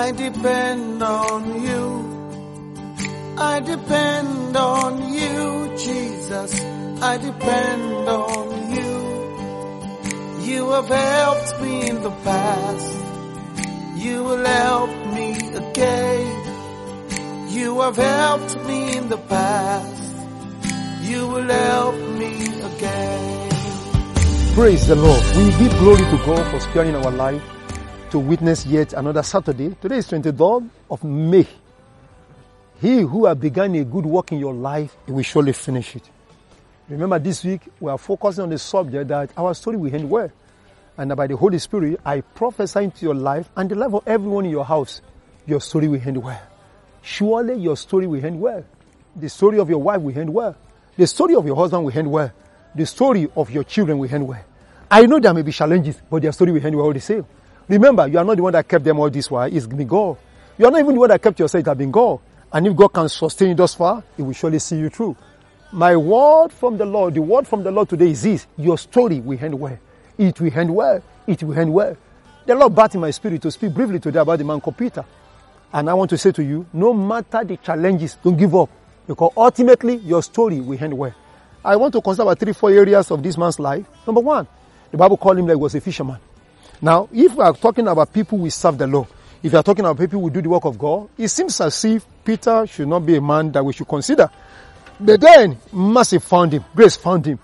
I depend on you. I depend on you, Jesus. I depend on you. You have helped me in the past. You will help me again. You have helped me in the past. You will help me again. Praise the Lord. We give glory to God for sparing our life to witness yet another Saturday. Today is 23rd of May. He who has begun a good work in your life, he will surely finish it. Remember this week, we are focusing on the subject that our story will end well. And by the Holy Spirit, I prophesy into your life and the life of everyone in your house, your story will end well. Surely your story will end well. The story of your wife will end well. The story of your husband will end well. The story of your children will end well. I know there may be challenges, but their story will end well all the same. Remember, you are not the one that kept them all this while. It's been God. You are not even the one that kept yourself. It has been God. And if God can sustain you thus far, He will surely see you through. My word from the Lord, the word from the Lord today is this. Your story will end well. It will end well. It will end well. The Lord brought in my spirit to speak briefly today about the man called Peter. And I want to say to you, no matter the challenges, don't give up. Because ultimately, your story will end well. I want to consider about three, four areas of this man's life. Number one, the Bible called him like he was a fisherman. Now, if we are talking about people who serve the Lord, if you are talking about people who do the work of God, it seems as if Peter should not be a man that we should consider. But then, mercy found him, grace found him.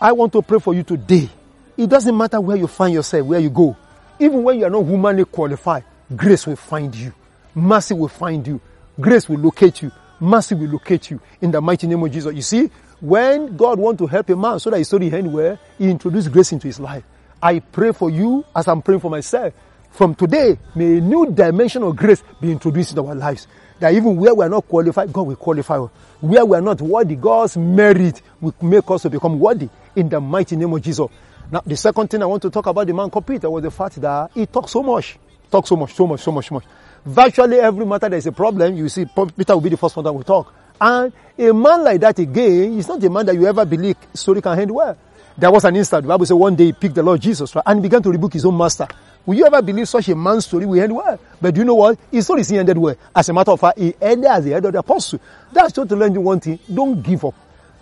I want to pray for you today. It doesn't matter where you find yourself, where you go. Even when you are not humanly qualified, grace will find you. Mercy will find you. Grace will locate you. Mercy will locate you in the mighty name of Jesus. You see, when God wants to help a man so that story end well, he introduced grace into his life. I pray for you as I'm praying for myself. From today, may a new dimension of grace be introduced in our lives. That even where we are not qualified, God will qualify us. Where we are not worthy, God's merit will make us to become worthy in the mighty name of Jesus. Now, the second thing I want to talk about the man Peter was the fact that he talks so much. Talks so much, so much, so much, so much. Virtually every matter there is a problem, you see, Peter will be the first one that will talk. And a man like that again is not a man that you ever believe story can end well. There was an instant, the Bible says one day he picked the Lord Jesus right, and he began to rebuke his own master. Will you ever believe such a man's story will end well? But do you know what? His story is ended well. As a matter of fact, he ended as the head of the apostle. That's just to learn you one thing. Don't give up.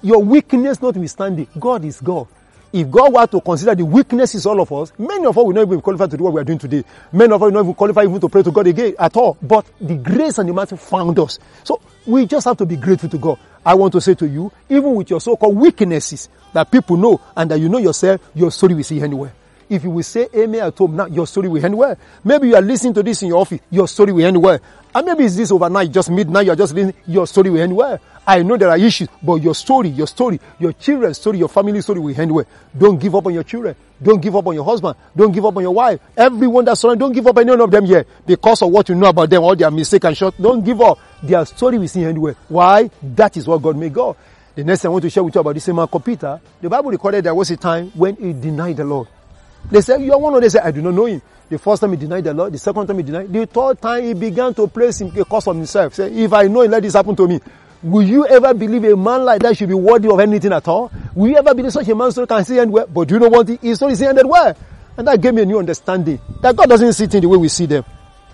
Your weakness notwithstanding, God is God. If God were to consider the weaknesses all of us, many of us will not even qualify to do what we are doing today. Many of us will not even qualify even to pray to God again at all. But the grace and the mercy found us. So we just have to be grateful to God. I want to say to you, even with your so-called weaknesses that people know and that you know yourself, your story will see anywhere. If you will say amen at home now, your story will end well. Maybe you are listening to this in your office, your story will end well. And maybe it's this overnight, just midnight, you are just listening, your story will end well. I know there are issues, but your story, your story, your children's story, your family story will end well. Don't give up on your children. Don't give up on your husband. Don't give up on your wife. Everyone that's around, don't give up on any of them yet. Because of what you know about them, all their mistakes and short. Don't give up. Their story will see end well. Why? That is what God made God. The next thing I want to share with you about this same man Peter, the Bible recorded there was a time when he denied the Lord. They said, you are one of them. They said, I do not know him. The first time he denied the Lord, the second time he denied, the third time he began to place a cause on himself. Say, if I know, let this happen to me. Will you ever believe a man like that should be worthy of anything at all? Will you ever believe such a man story can see well? But do you know what? His story is ended well. And that gave me a new understanding that God doesn't see things the way we see them.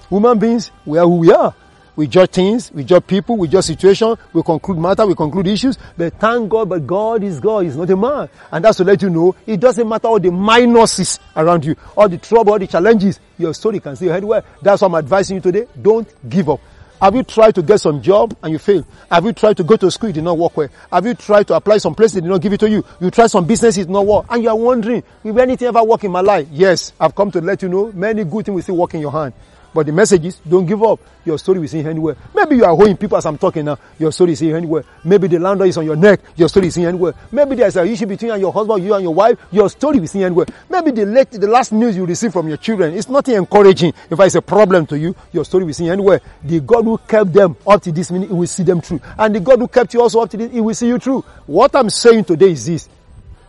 Human beings, we are who we are. We judge things, we judge people, we judge situations, we conclude matter, we conclude issues. But thank God, but God is God, He's not a man. And that's to let you know, it doesn't matter all the minuses around you, all the trouble, all the challenges, your story can see head well. That's why I'm advising you today. Don't give up. Have you tried to get some job and you fail? Have you tried to go to school, it did not work well? Have you tried to apply some place, they did not give it to you? You tried some business, it did not work. And you are wondering, will anything ever work in my life? Yes, I've come to let you know, many good things will still work in your hand. But the message is, don't give up. Your story is in anywhere. Maybe you are holding people as I'm talking now. Your story is in anywhere. Maybe the landlord is on your neck. Your story is in anywhere. Maybe there's an issue between you and your husband, you and your wife. Your story is in anywhere. Maybe the late, the last news you receive from your children is nothing encouraging. If it's a problem to you, your story is in anywhere. The God who kept them up to this minute, He will see them through. And the God who kept you also up to this, He will see you through. What I'm saying today is this.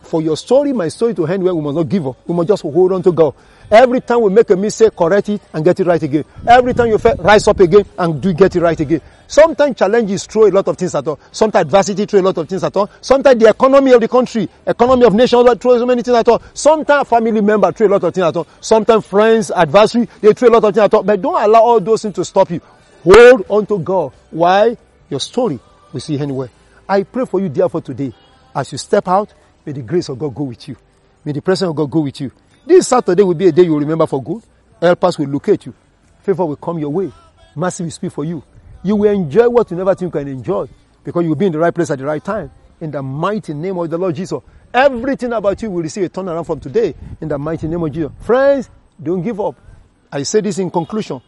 For your story, my story to end where we must not give up. We must just hold on to God. Every time we make a mistake, correct it and get it right again. Every time you fail, rise up again and do get it right again. Sometimes challenges throw a lot of things at all. Sometimes adversity throw a lot of things at all. Sometimes the economy of the country, economy of nations throw so many things at all. Sometimes family member throw a lot of things at all. Sometimes friends, adversary, they throw a lot of things at all. But don't allow all those things to stop you. Hold on to God. Why? Your story we see anywhere. I pray for you therefore today. As you step out, may the grace of God go with you. May the presence of God go with you. This Saturday will be a day you will remember for good. Help us will locate you. Favor will come your way. Mercy will speak for you. You will enjoy what you never think you can enjoy because you will be in the right place at the right time. In the mighty name of the Lord Jesus. Everything about you will receive a turnaround from today in the mighty name of Jesus. Friends, don't give up. I say this in conclusion.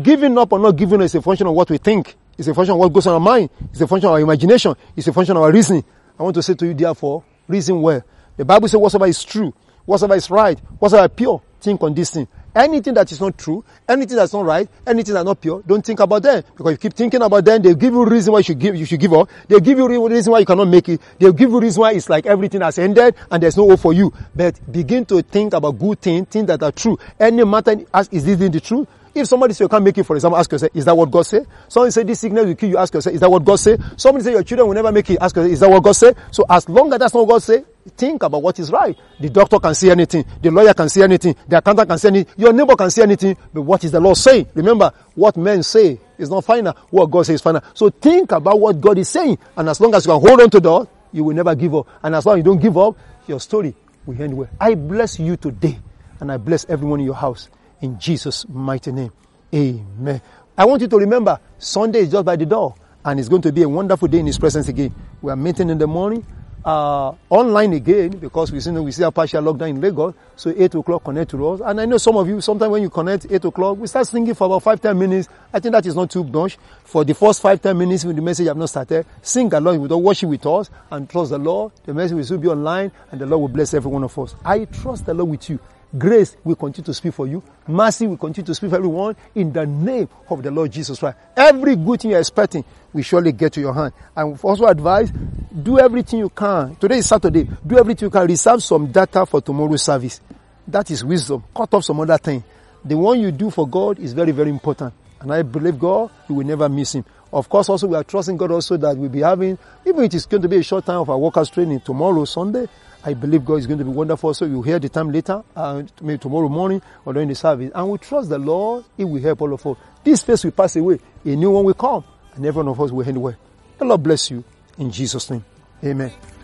Giving up or not giving up is a function of what we think. It's a function of what goes on our mind. It's a function of our imagination. It's a function of our reasoning. I want to say to you, therefore, reason well. The Bible says whatsoever is true, whatsoever is right, whatsoever is pure, think on this thing. Anything that is not true, anything that's not right, anything that's not pure, don't think about them. Because you keep thinking about them, they give you reason why you should give, you should give up. They give you reason why you cannot make it. They give you reason why it's like everything has ended and there's no hope for you. But begin to think about good things, things that are true. Any matter, is this the truth? If somebody say you can't make it, for example, ask yourself, is that what God say? Somebody say this sickness will kill you, ask yourself, is that what God say? Somebody say your children will never make it, ask yourself, is that what God say? So as long as that's not God say, think about what is right. The doctor can see anything, the lawyer can see anything, the accountant can see anything, your neighbor can see anything, but what is the Lord saying? Remember, what men say is not final, what God says is final. So think about what God is saying, and as long as you can hold on to that, you will never give up. And as long as you don't give up, your story will end well. I bless you today, and I bless everyone in your house in Jesus' mighty name. Amen. I want you to remember Sunday is just by the door and it's going to be a wonderful day in His presence again. We are meeting in the morning, uh, online again because we see, we see a partial lockdown in Lagos. So 8 o'clock connect to us. And I know some of you, sometimes when you connect 8 o'clock, we start singing for about 5, 10 minutes. I think that is not too much. For the first 5, 10 minutes when the message have not started, sing along with us, worship with us and trust the Lord. The message will soon be online and the Lord will bless every one of us. I trust the Lord with you. Grace will continue to speak for you. Mercy will continue to speak for everyone in the name of the Lord Jesus Christ. Every good thing you're expecting will surely get to your hand. And also advise, do everything you can. Today is Saturday. Do everything you can. Reserve some data for tomorrow's service. That is wisdom. Cut off some other thing. The one you do for God is very, very important. And I believe God, you will never miss him. Of course, also we are trusting God also that we'll be having, even if it is going to be a short time of our workers training tomorrow, Sunday, I believe God is going to be wonderful. So you hear the time later, uh, maybe tomorrow morning or during the service. And we trust the Lord, He will help all of us. This face will pass away, a new one will come, and every one of us will end well. The Lord bless you in Jesus' name. Amen.